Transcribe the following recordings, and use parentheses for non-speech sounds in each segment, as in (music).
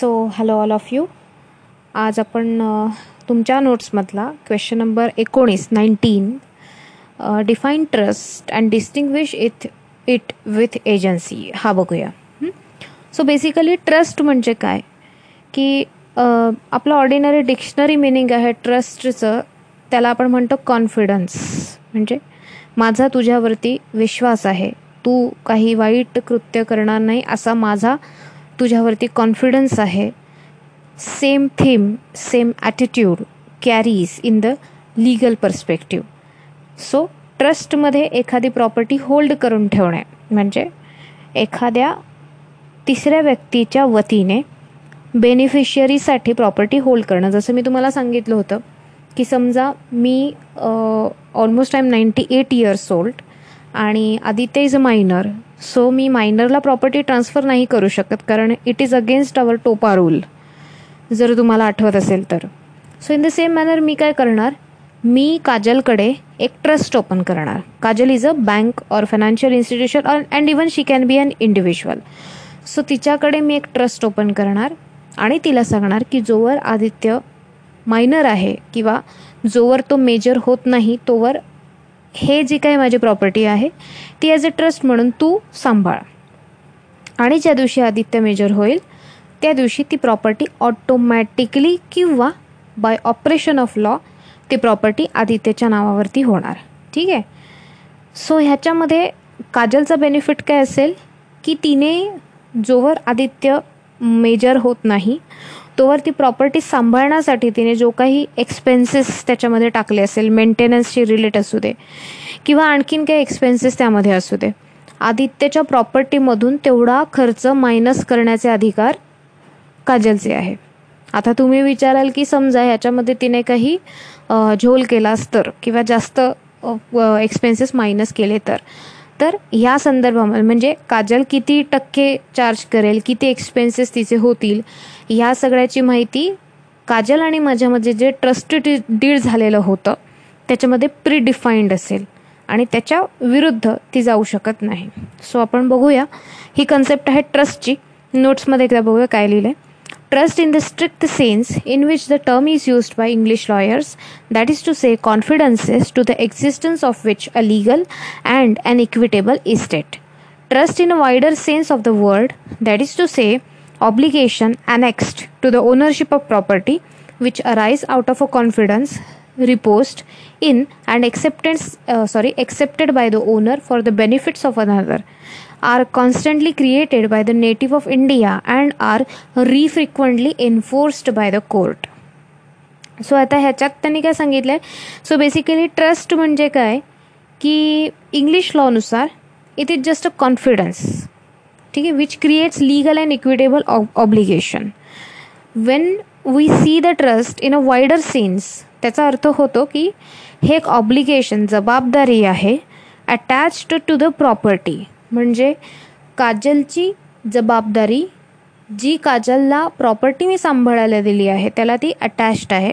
So hello all of you आज आपण तुमच्या नोट्समधला क्वेश्चन नंबर एकोणीस nineteen define trust and distinguish it it with agency हा बघूया. सो बेसिकली ट्रस्ट म्हणजे काय? की आपलं ऑर्डिनरी डिक्शनरी मिनिंग आहे ट्रस्टचं त्याला आपण म्हणतो कॉन्फिडन्स म्हणजे माझा तुझ्यावरती विश्वास आहे. तू काही वाईट कृत्य करणार नाही असा माझा तुझ्यावरती कॉन्फिडन्स आहे. Same theme same attitude carries in the legal perspective so ट्रस्टमध्ये एखादी प्रॉपर्टी होल्ड करून ठेवणे म्हणजे एखाद्या तिसऱ्या व्यक्तीच्या वतीने बेनिफिशियरीसाठी प्रॉपर्टी होल्ड करणं. जसं मी तुम्हाला सांगितलं होतं की समजा मी almost I am ninety eight years old आणि Aditya is a minor so मी मायनरला प्रॉपर्टी ट्रान्सफर नाही करू शकत कारण it is against our TOPA rule जर तुम्हाला आठवत असेल तर. So in the same manner मी काय करणार? मी काजलकडे एक ट्रस्ट ओपन करणार. Kajal is a bank or financial institution and even she can be an individual so तिच्याकडे मी एक ट्रस्ट ओपन करणार आणि तिला सांगणार की जोवर आदित्य मायनर आहे किंवा जोवर तो मेजर होत नाही तोवर हे जी काही माझी प्रॉपर्टी आहे ती ॲज अ ट्रस्ट म्हणून तू सांभाळ. आणि ज्या दिवशी आदित्य मेजर होईल त्या दिवशी ती प्रॉपर्टी ऑटोमॅटिकली किंवा बाय ऑपरेशन ऑफ लॉ ती प्रॉपर्टी आदित्यच्या नावावरती होणार. ठीक आहे? सो ह्याच्यामध्ये काजलचा बेनिफिट काय असेल? की तिने जोवर आदित्य मेजर होत नाही तोवर ती प्रॉपर्टी सांभाळण्यासाठी तिने जो काही एक्सपेन्सेस त्याच्यामध्ये टाकले असेल मेंटेनन्सशी रिलेट असू दे किंवा आणखीन काही एक्सपेन्सेस त्यामध्ये असू दे आदित्यच्या प्रॉपर्टीमधून तेवढा खर्च मायनस करण्याचे अधिकार काजलचे आहे. आता तुम्ही विचाराल की समजा ह्याच्यामध्ये तिने काही झोल केलास तर किंवा जास्त एक्सपेन्सेस मायनस केले तर तर ह्या संदर्भामध्ये म्हणजे काजल किती टक्के चार्ज करेल किती एक्सपेन्सेस तिचे होतील ह्या सगळ्याची माहिती काजल आणि माझ्यामध्ये जे ट्रस्टेड डीड झालेलं होतं त्याच्यामध्ये प्री डिफाईंड असेल आणि त्याच्या विरुद्ध ती जाऊ शकत नाही. सो आपण बघूया. ही कन्सेप्ट आहे ट्रस्टची नोट्समध्ये एकदा बघूया काय लिहिलं आहे Trust in the strict sense in which the term is used by English lawyers, that is to say, confidences to the existence of which a legal and an equitable estate. Trust in a wider sense of the word, that is to say, obligation annexed to the ownership of property which arise out of a confidence reposed in and acceptance uh, sorry accepted by the owner for the benefits of another are constantly created by the native of India and are refrequently enforced by the court. So आता ह्याच्यात त्यांनी काय सांगितलं आहे so basically trust म्हणजे काय? की English लॉनुसार it is just a confidence ठीक आहे? Which creates legal and equitable obligation when we see the trust in a wider sense त्याचा अर्थ होतो की हे एक ऑब्लिगेशन जबाबदारी आहे अटॅच्ड टू द प्रॉपर्टी म्हणजे काजलची जबाबदारी जी काजलला प्रॉपर्टी मी सांभाळायला दिली आहे त्याला ती अटॅच्ड आहे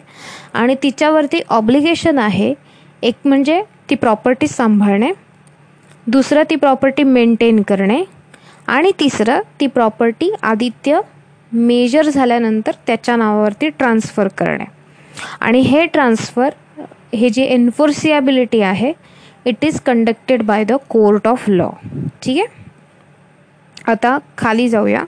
आणि तिच्यावरती ऑब्लिगेशन आहे. एक म्हणजे ती प्रॉपर्टी सांभाळणे दुसरं ती प्रॉपर्टी मेंटेन करणे आणि तिसरं ती प्रॉपर्टी आदित्य मेजर झाल्यानंतर त्याच्या नावावरती ट्रान्सफर करणे. आणि हे ट्रान्सफर हे जे एन्फोर्सिएबिलिटी आहे it is conducted by the court of law ठीक आहे? आता खाली जाऊया.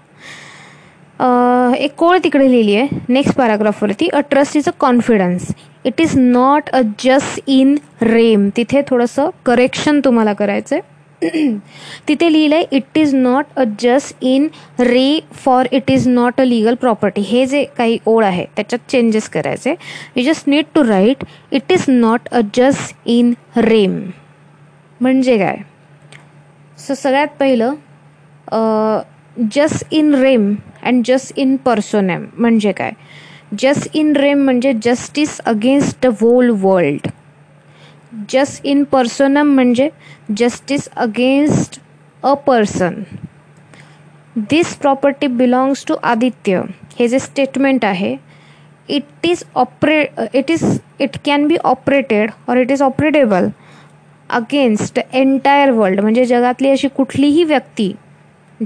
एक कोळ तिकडे लिहिली आहे. Next पॅराग्राफवरती a trust is a confidence it is not a just in rem तिथे थोडंसं करेक्शन तुम्हाला करायचं आहे (clears throat) तिथे लिहिलं आहे it is not a just in rem for it is not a legal property हे जे काही ओळ आहे त्याच्यात चेंजेस करायचे. You just need to write it is not a just in rem म्हणजे काय? सो सगळ्यात पहिलं just in rem and just in personam म्हणजे काय? जस्ट इन रेम म्हणजे justice against the whole world just in personam म्हणजे justice against a person this property belongs to Aditya हे जे स्टेटमेंट आहे it is opera it is it can be operated or it is operatable against entire world म्हणजे जगातली अशी कुठलीही व्यक्ती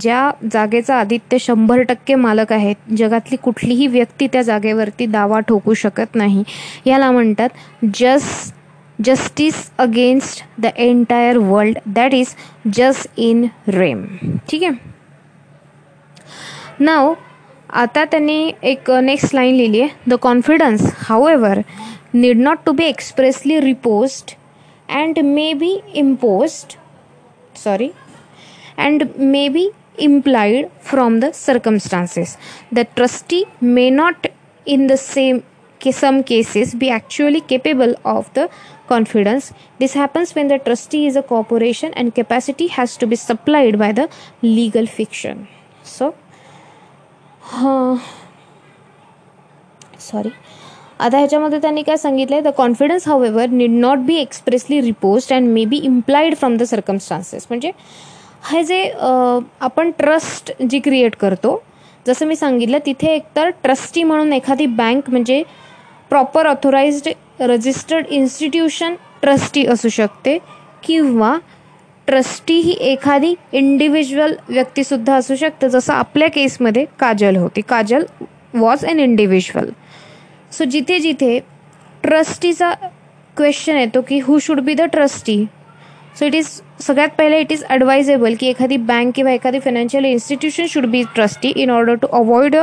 ज्या जागेचा आदित्य शंभर टक्के मालक आहेत जगातली कुठलीही व्यक्ती त्या जागेवरती दावा ठोकू शकत नाही. याला म्हणतात just justice against the entire world that is just in rem ठीक आहे? नाव आता त्यांनी एक नेक्स्ट लाईन लिहिली आहे. The confidence however need not to be expressly reposed and may be imposed sorry and may be implied from the circumstances. The trustee may not in the same some cases be actually capable of the confidence. This happens when the trustee is a corporation and capacity has to be supplied by the legal fiction. So uh, sorry. आता ह्याच्यामध्ये त्यांनी काय सांगितलं आहे the confidence however need not be expressly reposed and may be implied from the circumstances म्हणजे हे जे आपण ट्रस्ट जी क्रिएट करतो जसं मी सांगितलं तिथे एकतर ट्रस्टी म्हणून एखादी बँक म्हणजे proper authorised registered institution trustee असू शकते किंवा ट्रस्टी ही एखादी इंडिव्हिज्युअल व्यक्तीसुद्धा असू शकते जसं आपल्या केसमध्ये काजल होती. Kajal was an individual so जिथे जिथे ट्रस्टीचा क्वेश्चन येतो की who should be the trustee so it is सगळ्यात पहिले इट इज ॲडवायजेबल की एखादी बँक किंवा एखादी financial institution should be trustee in order to avoid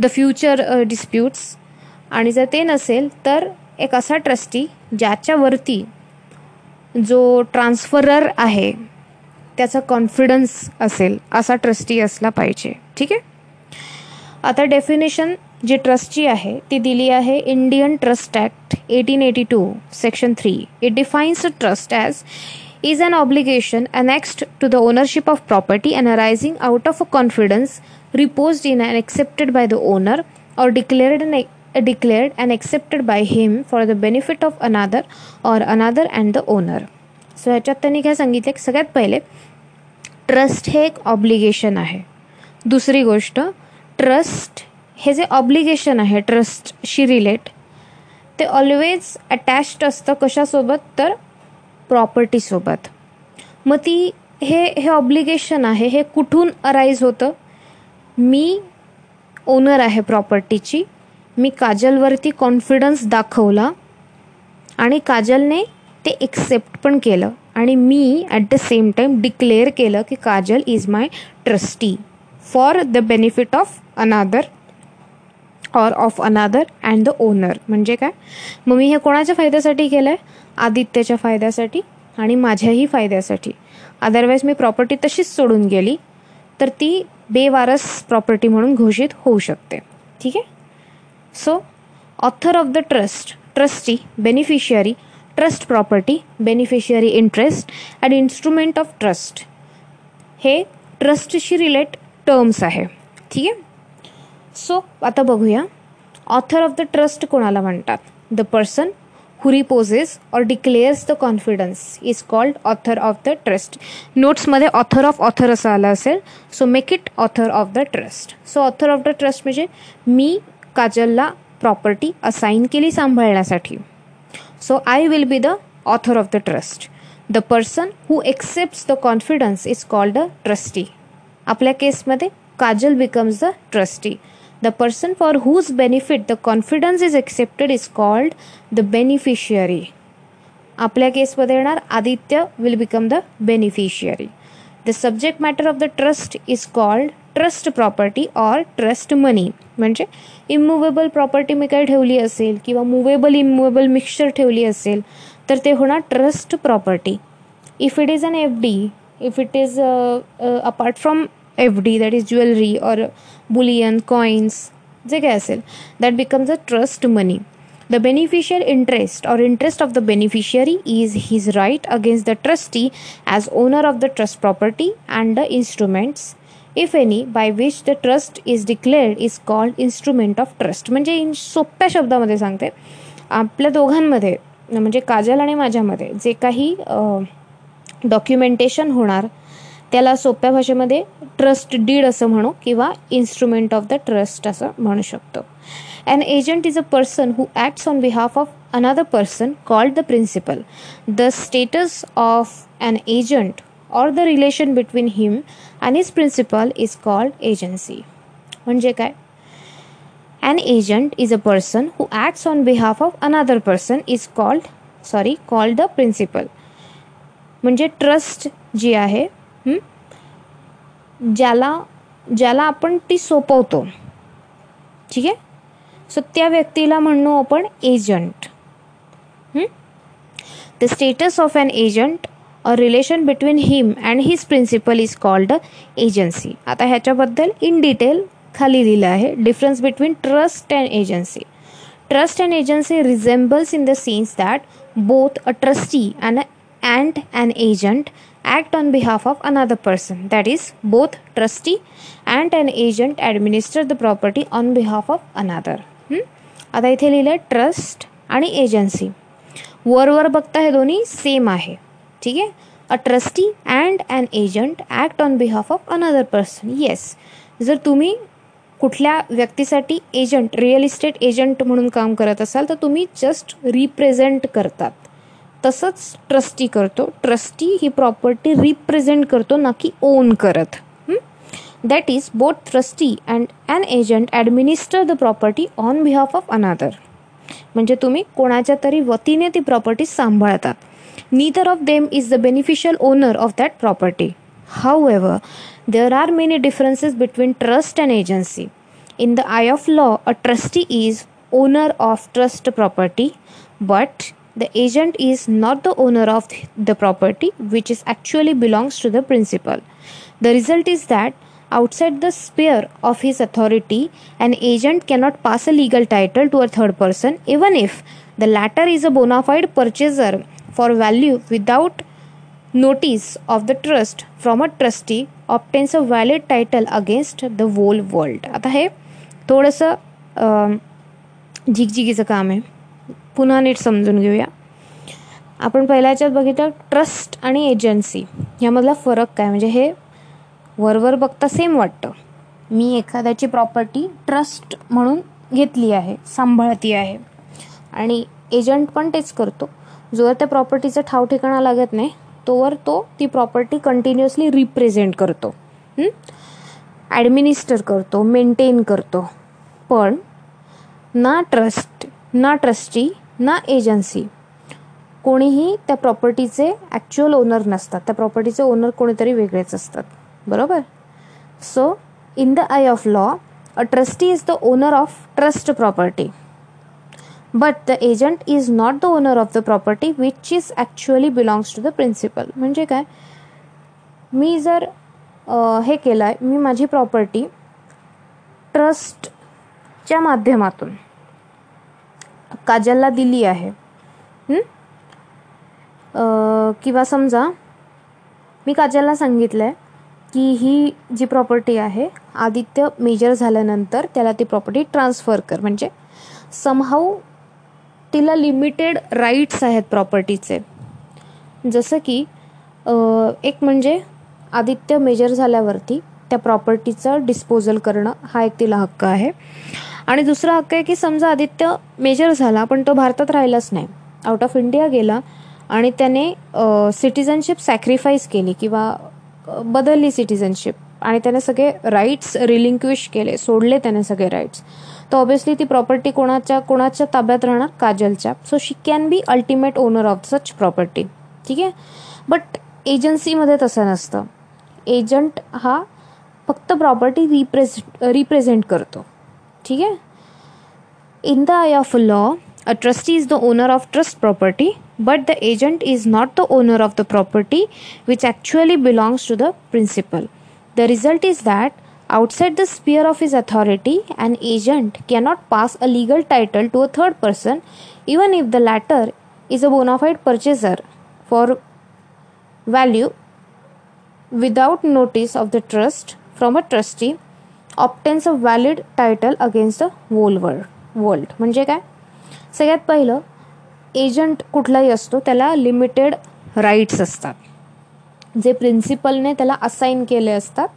the future disputes आणि जर ते नसेल तर एक असा ट्रस्टी ज्याच्यावरती जो ट्रान्सफरर आहे त्याचा कॉन्फिडन्स असेल असा ट्रस्टी असला पाहिजे. ठीक आहे? आता डेफिनेशन जी ट्रस्ट जी है ती दिली है Indian trust act eighteen eighty two, section three. It defines a trust as is an obligation annexed to the ownership of property and arising out of a confidence reposed in an accepted by the owner or declared and declared and accepted by him for the benefit of another or another and the owner so ह्याच्यात क्या संगित सांगितलं की सगळ्यात trust है एक obligation है दूसरी गोष्ट ट्रस्ट हे जे ऑब्लिगेशन आहे ट्रस्टशी रिलेट ते ऑलवेज अटॅच्ड असतं कशासोबत? तर प्रॉपर्टीसोबत मग ती हे हे ऑब्लिगेशन आहे हे कुठून अराईज होतं? मी ओनर आहे प्रॉपर्टीची मी काजलवरती कॉन्फिडन्स दाखवला आणि काजलने ते एक्सेप्ट पण केलं. आणि मी at the same time declare केलं की Kajal is my trustee for the benefit of another or of another and the owner म्हणजे काय? मग मी हे कोणाच्या फायद्यासाठी केलं आहे आदित्यच्या फायद्यासाठी आणि माझ्याही फायद्यासाठी. अदरवाईज मी प्रॉपर्टी तशीच सोडून गेली तर ती बेवारस प्रॉपर्टी म्हणून घोषित होऊ शकते. ठीक आहे? So author of the trust trustee beneficiary trust property beneficiary interest and instrument of trust हे ट्रस्टशी रिलेट टर्म्स आहे. ठीक आहे? सो आता बघूया. ऑथर ऑफ द ट्रस्ट कोणाला म्हणतात? The person who reposes or declares the confidence is called author of the trust नोट्समध्ये ऑथर ऑफ ऑथर असं आलं असेल so make it author of the trust so author of the trust म्हणजे मी काजलला property assign केली सांभाळण्यासाठी. So I will be the author of the trust the person who accepts the confidence is called the trustee आपल्या केसमध्ये Kajal becomes the trustee the person for whose benefit the confidence is accepted is called the beneficiary. आपल्या केसमध्ये येणार Aditya will become the beneficiary the subject matter of the trust is called trust property or trust money म्हणजे immovable property मी काही ठेवली असेल किंवा movable इमुवेबल mixture ठेवली असेल तर ते होणार trust property if it is an F D if it is apart from F D that is jewellery or bullion coins जे काय असेल that becomes a trust money the beneficial interest or interest of the beneficiary is his right against the trustee as owner of the trust property and the instruments if any by which the trust is declared is called instrument of trust म्हणजे in सोप्या शब्दामध्ये सांगते. आपल्या दोघांमध्ये म्हणजे काजल आणि माझ्यामध्ये जे काही डॉक्युमेंटेशन होणार त्याला सोप्या भाषेमध्ये ट्रस्ट डीड असं म्हणू किंवा इन्स्ट्रुमेंट ऑफ द ट्रस्ट असं म्हणू शकतो. An agent is a person who acts on behalf of another person called the principal the status of an agent or the relation between him and his principal is called agency म्हणजे काय? An agent is a person who acts on behalf of another person is called sorry called the principal म्हणजे trust जी आहे ज्याला ज्याला आपण ती सोपवतो. ठीक आहे? सो त्या व्यक्तीला म्हणू आपण agent the status of an agent a relation between him and his principal is called agency आता ह्याच्याबद्दल इन डिटेल खाली दिलं आहे. Difference between trust and agency trust and agency resembles in the sense that both a trustee and and and agent act on behalf of another person. That is both trustee and an agent administer the property on behalf of another. Hmm? आता इथे लिहिलं trust आणि agency वरवर बघता हे दोन्ही same आहे. ठीक आहे? A trustee and an agent act on behalf of another person yes जर तुम्ही कुठल्या व्यक्तीसाठी एजंट रिअल इस्टेट एजंट म्हणून काम करत असाल तर तुम्ही जस्ट रिप्रेझेंट करतात. तसंच ट्रस्टी करतो. ट्रस्टी ही प्रॉपर्टी रिप्रेझेंट करतो ना की ओन करत. That is both trustee and an agent administer the property on behalf of another म्हणजे तुम्ही कोणाच्या तरी वतीने ती प्रॉपर्टी सांभाळतात neither of them is the beneficial owner of that property however there are many differences between trust and agency in the eye of law a trustee is owner of trust property but the agent is not the owner of the property which is actually belongs to the principal. The result is that outside the sphere of his authority, an agent cannot pass a legal title to a third person even if the latter is a bona fide purchaser for value without notice of the trust from a trustee obtains a valid title against the whole world आता हे थोडंसं झिकझिकीचं काम आहे पुन्हा नीट समजून घेऊया. आपण पहिल्या याच्यात बघितलं ट्रस्ट आणि एजन्सी ह्यामधला फरक काय? म्हणजे हे वरवर बघता सेम वाटतं. मी एखाद्याची प्रॉपर्टी ट्रस्ट म्हणून घेतली आहे सांभाळती आहे. आणि एजंट पण तेच करतो. जोवर त्या प्रॉपर्टीचं ठाव ठिकाणा लागत नाही तोवर तो ती प्रॉपर्टी कंटिन्युअसली रिप्रेझेंट करतो. ॲडमिनिस्टर करतो मेंटेन करतो. पण ना ट्रस्ट ना ट्रस्टी ना एजन्सी. कोणीही त्या प्रॉपर्टीचे ॲक्च्युअल ओनर नसतात. त्या प्रॉपर्टीचे ओनर कोणीतरी वेगळेच असतात. बरोबर? So in the eye of law a trustee is the owner of trust property but the agent is not the owner of the property which is actually belongs to the principal म्हणजे काय? मी जर हे केलं आहे मी माझी property ट्रस्टच्या माध्यमातून काजलला दिली आहे. किंवा समजा मी काजलला सांगितलं आहे की ही जी प्रॉपर्टी आहे आदित्य मेजर झाल्यानंतर त्याला ती प्रॉपर्टी ट्रान्सफर कर. म्हणजे समहाऊ तिला लिमिटेड राईट्स आहेत प्रॉपर्टीचे जसं की एक म्हणजे आदित्य मेजर झाल्यावरती त्या प्रॉपर्टीचं डिस्पोजल करणं हा एक तिला हक्क आहे. आणि दुसरा हक्क आहे की समजा आदित्य मेजर झाला पण तो भारतात राहिलाच नाही. आउट ऑफ इंडिया गेला आणि त्याने सिटिझनशिप सॅक्रिफाईस केली किंवा बदलली सिटिझनशिप आणि त्याने सगळे राईट्स रिलिंक्विश केले सोडले त्याने सगळे राईट्स तर ऑब्विसली ती प्रॉपर्टी कोणाच्या कोणाच्या ताब्यात राहणार? काजलच्या. So she can be ultimate owner of such property ठीक आहे? बट एजन्सीमध्ये तसं नसतं. एजंट हा फक्त प्रॉपर्टी रिप्रेझ रिप्रेझेंट करतो. ठीक आहे in the eye of law a trustee is the owner of trust property but the agent is not the owner of the property which actually belongs to the principal the result is that Outside the sphere of his authority, an agent cannot pass a legal title to a third person, even if the latter is a bona fide purchaser for value without notice of the trust from a trustee obtains a valid title against the whole world world म्हणजे काय? सगळ्यात पहिलं agent कुठलाही असतो त्याला limited rights असतात. जे प्रिन्सिपलने त्याला असाइन केले असतात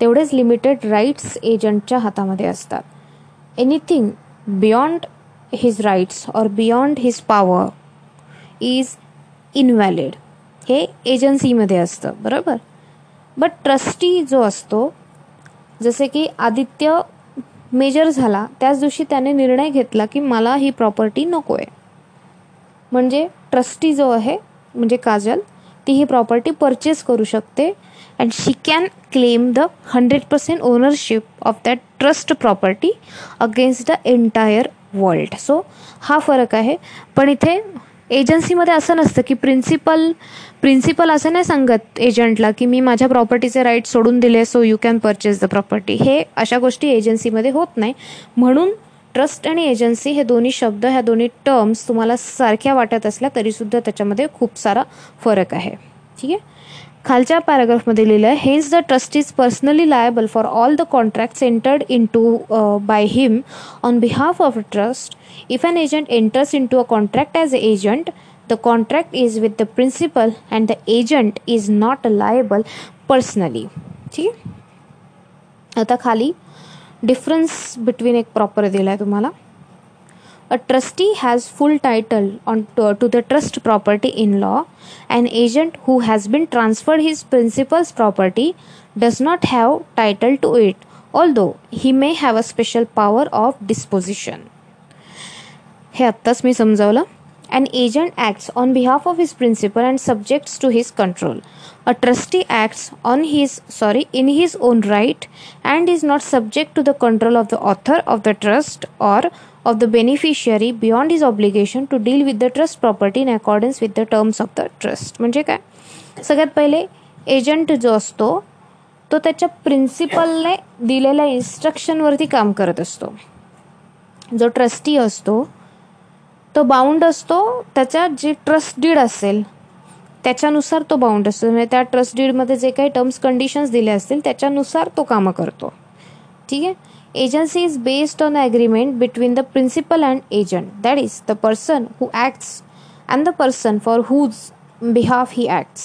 तेवढेच लिमिटेड राईट्स एजंटच्या हातामध्ये असतात. Anything beyond his rights or beyond his power is invalid हे एजन्सीमध्ये असतं बरोबर? बट ट्रस्टी जो असतो जसे की आदित्य मेजर झाला त्याच दिवशी त्याने निर्णय घेतला की मला ही प्रॉपर्टी नको आहे म्हणजे ट्रस्टी जो आहे म्हणजे काजल ती ही प्रॉपर्टी परचेस करू शकते and she can claim the hundred percent ownership of that trust property against the entire world so हा फरक आहे. पण इथे एजन्सीमध्ये असं नसतं की प्रिन्सिपल प्रिन्सिपल असं नाही सांगत एजंटला की मी माझ्या प्रॉपर्टीचे राईट सोडून दिले so you can purchase the property हे अशा गोष्टी एजन्सीमध्ये होत नाही. म्हणून ट्रस्ट आणि एजन्सी हे दोन्ही शब्द ह्या दोन्ही टर्म्स तुम्हाला सारख्या वाटत असल्या तरीसुद्धा त्याच्यामध्ये खूप सारा फरक आहे. ठीक आहे? खालच्या पॅराग्राफमध्ये लिहिलं आहे hence the trust is personally liable for all the contracts entered into by him on behalf of trust if an agent enters into a contract as a agent the contract is with the principal and the agent is not liable personally ठीक आहे आता खाली difference between एक proper दिला आहे तुम्हाला. A trustee has full title on to the trust property in law an agent who has been transferred his principal's property does not have title to it although he may have a special power of disposition हे आत्ताच मी समजावलं An agent acts on behalf of his principal and subjects to his control. A trustee acts on his sorry in his own right and is not subject to the control of the author of the trust or of the beneficiary beyond his obligation to deal with the trust property in accordance with the terms of the trust. म्हणजे काय? सगळ्यात पहिले agent जो असतो तो त्याच्या प्रिन्सिपलने दिलेल्या इन्स्ट्रक्शनवरती काम करत असतो. जो ट्रस्टी असतो तो बाउंड असतो त्याच्या जे ट्रस्ट डीड असेल त्याच्यानुसार तो बाउंड असतो. म्हणजे त्या ट्रस्ट डीडमध्ये जे काही टर्म्स कंडिशन्स दिले असतील त्याच्यानुसार तो कामं करतो. ठीक आहे? Agency is based on agreement between the principal and agent that is the person who acts and the person for whose behalf he acts.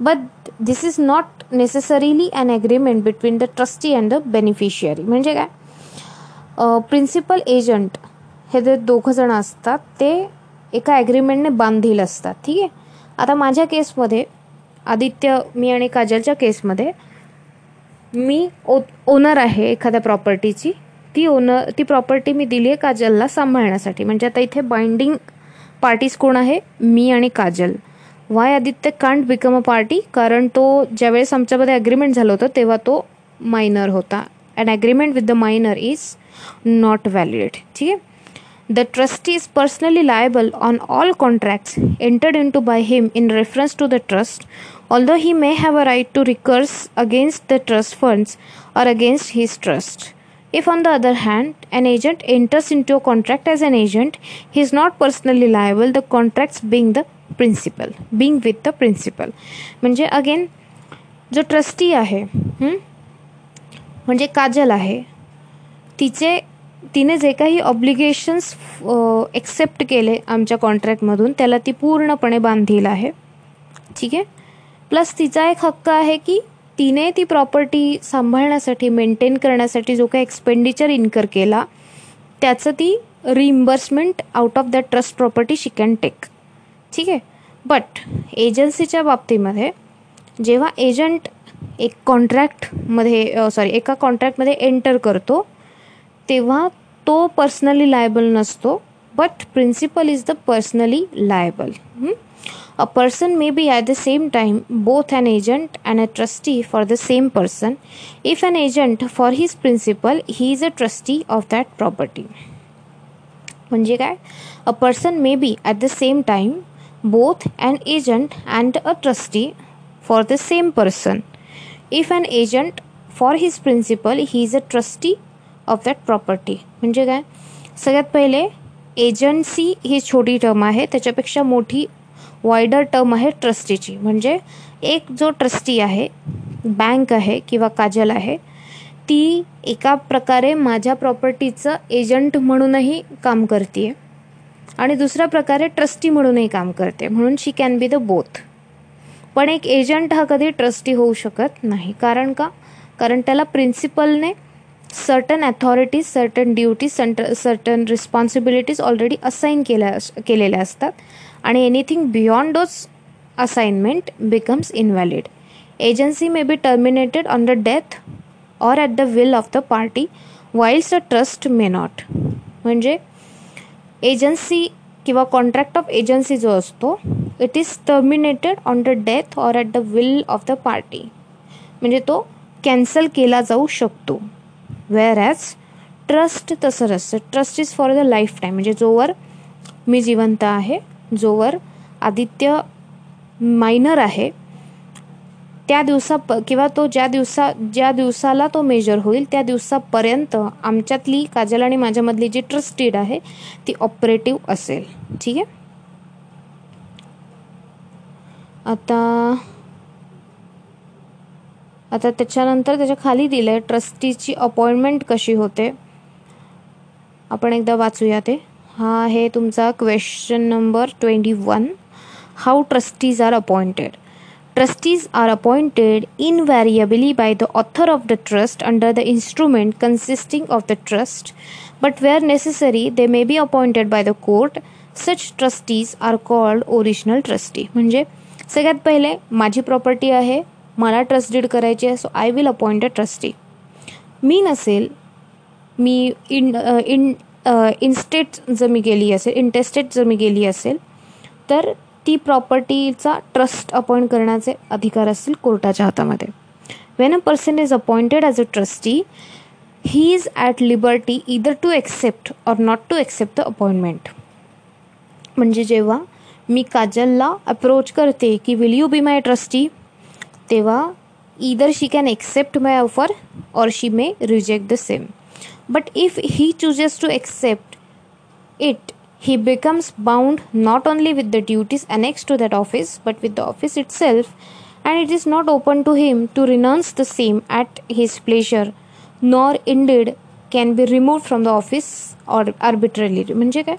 But this is not necessarily an agreement between the trustee and the beneficiary म्हणजे काय? Principal agent हे जे दोघं जण असतात ते एका ॲग्रीमेंटने बांधील असतात. ठीक आहे? आता माझ्या केसमध्ये आदित्य मी आणि काजलच्या केसमध्ये मी ओ ओनर आहे एखाद्या प्रॉपर्टीची ती ओनर ती प्रॉपर्टी मी दिली आहे काजलला सांभाळण्यासाठी. म्हणजे आता इथे बाइंडिंग पार्टीज कोण आहे? मी आणि Kajal. Why Aditya can't become a party कारण तो ज्यावेळेस आमच्यामध्ये ॲग्रीमेंट झालं होतं तेव्हा तो मायनर होता. And agreement with the minor is not valid ठीक आहे? The trustee is personally liable on all contracts entered into by him in reference to the trust, although he may have a right to recourse against the trust funds or against his trust. If, on the other hand, an agent enters into a contract as an agent, he is not personally liable, the contracts being the principal, being with the principal. म्हणजे again जो trustee आहे म्हणजे काजल आहे तिचे तिने जे काही obligations accept केले आमच्या कॉन्ट्रॅक्टमधून त्याला ती पूर्णपणे बांधील आहे ठीक आहे प्लस तिचा एक हक्क आहे की तिने ती प्रॉपर्टी सांभाळण्यासाठी मेंटेन करण्यासाठी जो काही एक्सपेंडिचर इन्कर केला त्याचं ती reimbursement out of that trust property she can take ठीक आहे? बट एजन्सीच्या बाबतीमध्ये जेव्हा एजंट एक कॉन्ट्रॅक्टमध्ये सॉरी एका कॉन्ट्रॅक्टमध्ये एंटर करतो तेव्हा तो पर्सनली लायबल नसतो. but principal is the personally liable a person may be at the same time both an agent and a trustee for the same person if an agent for his principal he is a trustee of that property म्हणजे काय a person may be at the same time both an agent and a trustee for the same person if an agent for his principal he is a trustee of that property म्हणजे काय सगळ्यात पहिले agency ही छोटी term आहे. त्याच्यापेक्षा मोठी wider term आहे ट्रस्टीची. म्हणजे एक जो ट्रस्टी आहे बँक आहे किंवा काजल आहे ती एका प्रकारे माझ्या प्रॉपर्टीचं एजंट म्हणूनही काम करते आणि दुसऱ्या प्रकारे ट्रस्टी म्हणूनही काम करते. म्हणून she can be the both पण एक एजंट हा कधी ट्रस्टी होऊ शकत नाही. कारण का? कारण त्याला प्रिन्सिपलने certain authorities certain duties certain responsibilities already assign केल्या केलेल्या असतात. आणि anything beyond those assignment becomes invalid agency may be terminated on the death or at the will of the party whilst a trust may not म्हणजे agency किंवा contract of agency जो असतो it is terminated on the death or at the will of the party म्हणजे तो cancel केला जाऊ शकतो. Wear as trust तसं असतं trust is for the lifetime म्हणजे जोवर मी जिवंत आहे जोवर आदित्य मायनर आहे त्या दिवसा प किंवा तो ज्या दिवसा ज्या दिवसाला तो मेजर होईल त्या दिवसापर्यंत आमच्यातली काजल आणि माझ्यामधली जी ट्रस्टेड आहे ती ऑपरेटिव्ह असेल. ठीक आहे? आता आता त्याच्यानंतर त्याच्याखाली दिलं आहे ट्रस्टीची अपॉइंटमेंट कशी होते? आपण एकदा वाचूया ते. हा आहे तुमचा question number twenty one how trustees are appointed trustees are appointed invariably by the author of the trust under the instrument consisting of the trust but where necessary they may be appointed by the court such trustees are called original trustee म्हणजे सगळ्यात पहिले माझी property आहे. मला trust deed करायची आहे so I will appoint a trustee मी नसेल मी इन इन इनस्टेट जर मी गेली असेल इंटेस्टेट जर मी गेली असेल तर ती प्रॉपर्टीचा ट्रस्ट अपॉइंट करण्याचे अधिकार असतील कोर्टाच्या हातामध्ये. When a person is appointed as a trustee he is at liberty either to accept or not to accept the appointment म्हणजे जेव्हा मी काजलला अप्रोच करते की will you be my trustee तेव्हा either she can accept my offer or she may reject the same but if he chooses to accept it he becomes bound not only with the duties annexed to that office but with the office itself and it is not open to him to renounce the same at his pleasure nor indeed can be removed from the office or arbitrarily म्हणजे काय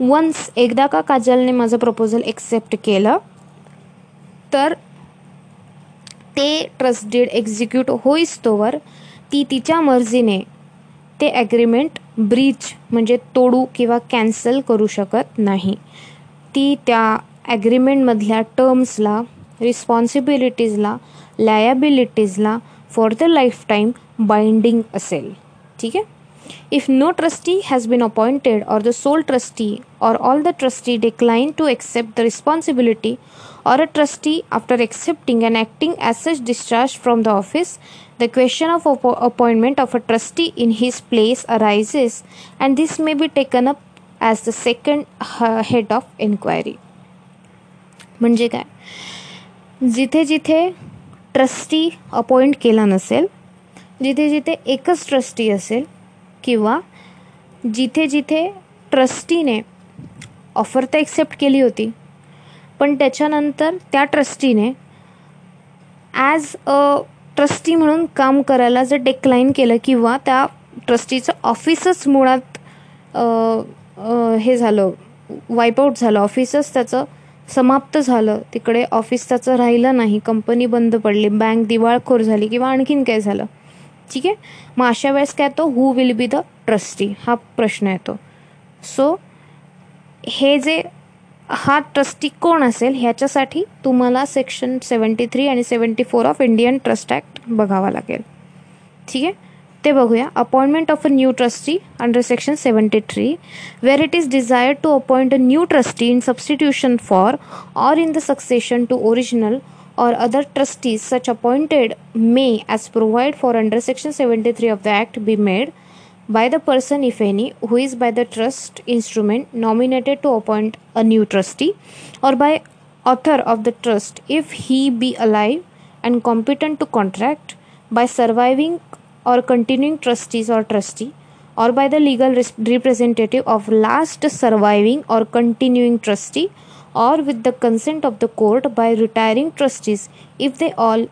once एकदा का काजलने माझं proposal accept केलं तर ते trust did execute होईस्तोवर ती तिच्या मर्जीने ते ॲग्रीमेंट ब्रीच म्हणजे तोडू किंवा कॅन्सल करू शकत नाही. ती त्या ॲग्रीमेंटमधल्या टर्म्सला रिस्पॉन्सिबिलिटीजला लायाबिलिटीजला for the lifetime binding असेल. ठीक आहे? If no trustee has been appointed or the sole trustee or all the trustee decline to accept the responsibility or a trustee after accepting and acting as such discharged from the office, the question of appointment of a trustee in his place arises and this may be taken up as the second head of inquiry. म्हणजे काय जिथे जिथे trustee appoint केला नसेल जिथे जिथे एकच trustee असेल किंवा जिथे जिथे ट्रस्टीने ऑफर तर एक्सेप्ट केली होती पण त्याच्यानंतर त्या ट्रस्टीने ॲज अ ट्रस्टी म्हणून काम करायला जर डेक्लाईन केलं किंवा त्या ट्रस्टीचं ऑफिसच मुळात हे झालं वाईपआउट झालं ऑफिसच त्याचं समाप्त झालं तिकडे ऑफिस त्याचं राहिलं नाही कंपनी बंद पडली बँक दिवाळखोर झाली किंवा आणखीन काय झालं. ठीक आहे? मग अशा वेळेस काय येतो? Who will be the trustee हा प्रश्न येतो. सो हे जे हा ट्रस्टी कोण असेल? ह्याच्यासाठी तुम्हाला सेक्शन सेवन्टी थ्री आणि seventy four of Indian trust act बघावा लागेल. ठीक आहे? ते बघूया. Appointment of a new trustee under section seventy three where it is desire to appoint a new trustee in substitution for or in the succession to original or other trustees such appointed may, as provided for under Section 73 of the Act, be made by the person, if any, who is by the trust instrument nominated to appoint a new trustee, or by author of the trust if he be alive and competent to contract, by surviving or continuing trustees or trustee, or by the legal representative of last surviving or continuing trustee or with the consent of the court by retiring trustees if they all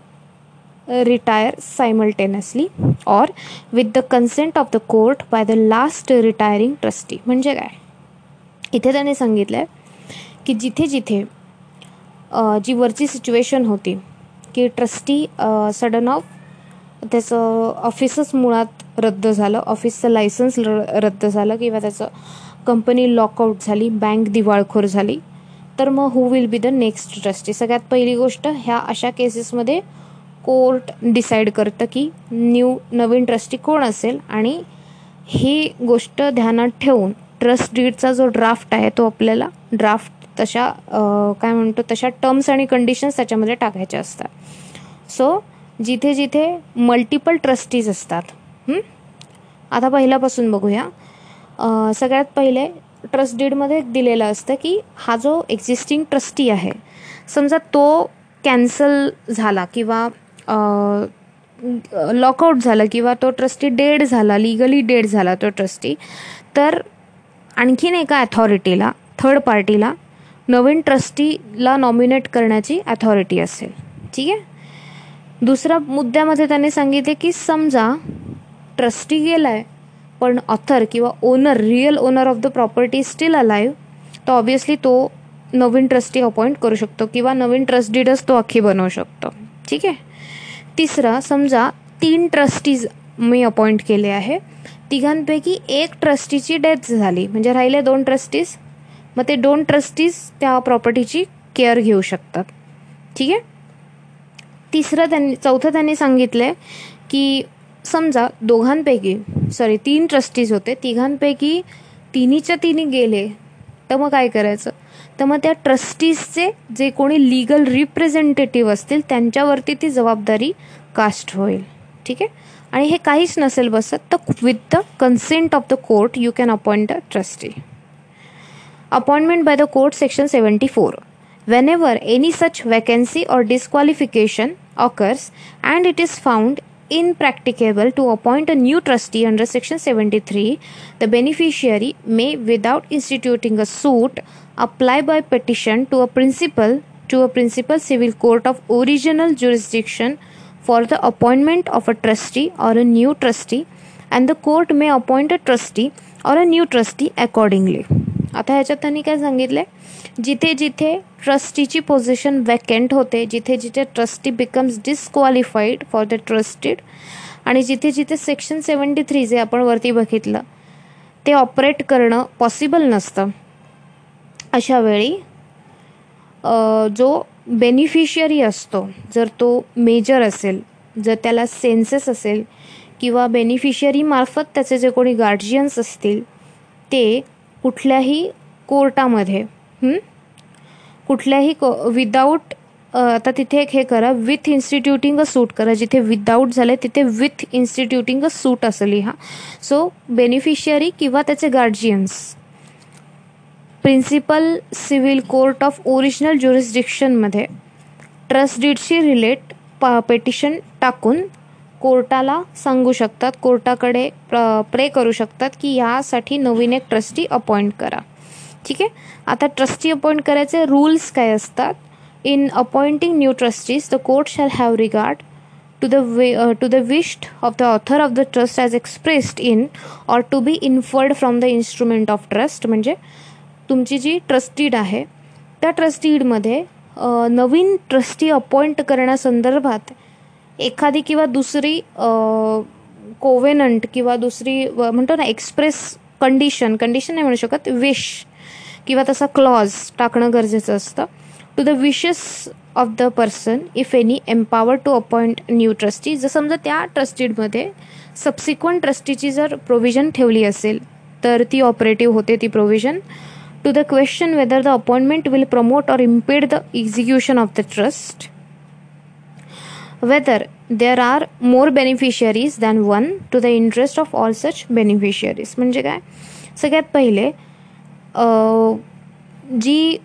retire simultaneously or with the consent of the court by the last retiring trustee म्हणजे काय इथे त्याने सांगितलं आहे की जिथे जिथे जी वरची सिच्युएशन होती की ट्रस्टी सडन ऑफ त्याचं ऑफिसच मुळात रद्द झालं ऑफिसचं लायसन्स रद्द झालं किंवा त्याचं कंपनी लॉकआउट झाली बँक दिवाळखोर झाली तर मग who will be the next trustee सगळ्यात पहिली गोष्ट ह्या अशा केसेसमध्ये कोर्ट डिसाईड करतं की न्यू नवीन ट्रस्टी कोण असेल आणि ही गोष्ट ध्यानात ठेवून ट्रस्ट डीडचा जो ड्राफ्ट आहे तो आपल्याला ड्राफ्ट तशा काय म्हणतो तशा टर्म्स आणि कंडिशन्स त्याच्यामध्ये टाकायच्या असतात. सो जिथे जिथे मल्टिपल ट्रस्टीज असतात आता पहिल्यापासून बघूया. सगळ्यात पहिले ट्रस्ट डीडमध्ये दिलेलं असतं की हा जो एक्झिस्टिंग ट्रस्टी आहे समजा तो कॅन्सल झाला किंवा लॉकआउट झाला किंवा तो ट्रस्टी डेड झाला लिगली डेड झाला तो ट्रस्टी तर आणखीन एका अथॉरिटीला थर्ड पार्टीला नवीन ट्रस्टीला नॉमिनेट करण्याची अथॉरिटी असेल. ठीक आहे? दुसऱ्या मुद्द्यामध्ये त्यांनी सांगितले की समजा ट्रस्टी गेला आहे पण ऑथर किंवा owner real owner of the property still alive तर ऑब्वियसली तो नवीन ट्रस्टी अपॉइंट करू शकतो किंवा नवीन ट्रस्ट डीडच तो अख्खी बनवू शकतो. ठीक आहे? तिसरं समजा तीन ट्रस्टीज मी अपॉइंट केले आहे. तिघांपैकी एक ट्रस्टीची डेथ झाली. म्हणजे राहिले दोन ट्रस्टीज मग ते दोन ट्रस्टीज त्या प्रॉपर्टीची केअर घेऊ शकतात. ठीक आहे? तिसरं त्यांनी चौथं त्यांनी सांगितलं आहे की समजा दोघांपैकी सॉरी तीन ट्रस्टीज होते तिघांपैकी तिन्हीच्या तिन्ही गेले तर मग काय करायचं? तर मग त्या ट्रस्टीजचे जे कोणी लिगल रिप्रेझेंटेटिव्ह असतील त्यांच्यावरती ती जबाबदारी कास्ट होईल. ठीक आहे? आणि हे काहीच नसेल बसत तर with the consent of the court you can appoint a trustee appointment by the court section seventy four whenever any such vacancy or disqualification occurs and it is found impracticable to appoint a new trustee under section 73 the beneficiary may without instituting a suit apply by petition to a principal to a principal civil court of original jurisdiction for the appointment of a trustee or a new trustee and the court may appoint a trustee or a new trustee accordingly आता ह्याच्यात त्यांनी काय सांगितलंय जिथे जिथे ट्रस्टीची position vacant होते जिथे जिथे trustee becomes disqualified for the trusted आणि जिथे जिथे सेक्शन सेवन्टी थ्री जे आपण वरती बघितलं ते ऑपरेट करणं पॉसिबल नसतं. अशा वेळी जो बेनिफिशियरी असतो जर तो मेजर असेल जर त्याला सेन्सेस असेल किंवा बेनिफिशियरीमार्फत त्याचे जे कोणी गार्जियन्स असतील ते कुठल्याही कोर्टामध्ये कुठल्याही को विदाऊट आता तिथे एक हे करा विथ इन्स्टिट्यूटिंग अ सूट करा. जिथे विदाऊट झालं तिथे विथ इन्स्टिट्यूटिंग अ सूट असं लिहा. सो बेनिफिशियरी किंवा त्याचे guardians principal civil court of original ज्युरिस्डिक्शनमध्ये trust डीडशी रिलेट पा पेटिशन टाकून कोर्टाला सांगू शकतात कोर्टाकडे प्रे करू शकतात की यासाठी नवीन एक ट्रस्टी अपॉइंट करा. ठीक आहे? आता ट्रस्टी अपॉइंट करायचे रूल्स काय असतात? In appointing new trustees the court shall have regard to the way to the wished of the author of the trust as expressed in or to be inferred from the instrument of trust म्हणजे तुमची जी ट्रस्टीड आहे त्या ट्रस्टीडमध्ये नवीन trustee appoint करण्यासंदर्भात एखादी किंवा दुसरी कोवेनंट किंवा दुसरी म्हणतो ना एक्सप्रेस कंडिशन कंडिशन नाही म्हणू शकत विश किंवा तसा क्लॉज टाकणं गरजेचं असतं. To the wishes of the person if any empower to appoint new trustee जर समजा त्या ट्रस्टीडमध्ये सबसिक्वंट ट्रस्टीची जर प्रोव्हिजन ठेवली असेल तर ती ऑपरेटिव्ह होते ती provision to the question whether the appointment will promote or impede the execution of the trust whether there are more beneficiaries than one to the interest of all such beneficiaries म्हणजे काय? सगळ्यात पहिले जी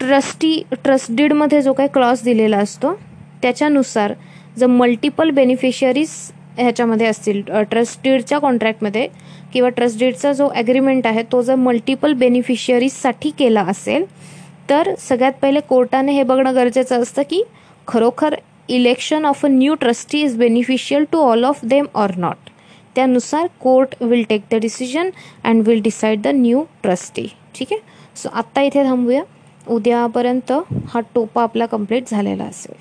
trustee ट्रस्टीडमध्ये जो काही क्लॉस दिलेला असतो त्याच्यानुसार जर मल्टिपल बेनिफिशियरीज ह्याच्यामध्ये असतील ट्रस्टडीडच्या कॉन्ट्रॅक्टमध्ये किंवा ट्रस्टडीडचा जो ॲग्रीमेंट आहे तो जर मल्टिपल बेनिफिशियरीजसाठी केला असेल तर सगळ्यात पहिले कोर्टाने हे बघणं गरजेचं असतं की खरोखर election of a new trustee is beneficial to all of them or not त्यानुसार court will take the decision and will decide the new trustee ठीक आहे? सो आत्ता इथे थांबूया. उद्यापर्यंत हा टोपा आपला कंप्लीट झालेला असेल.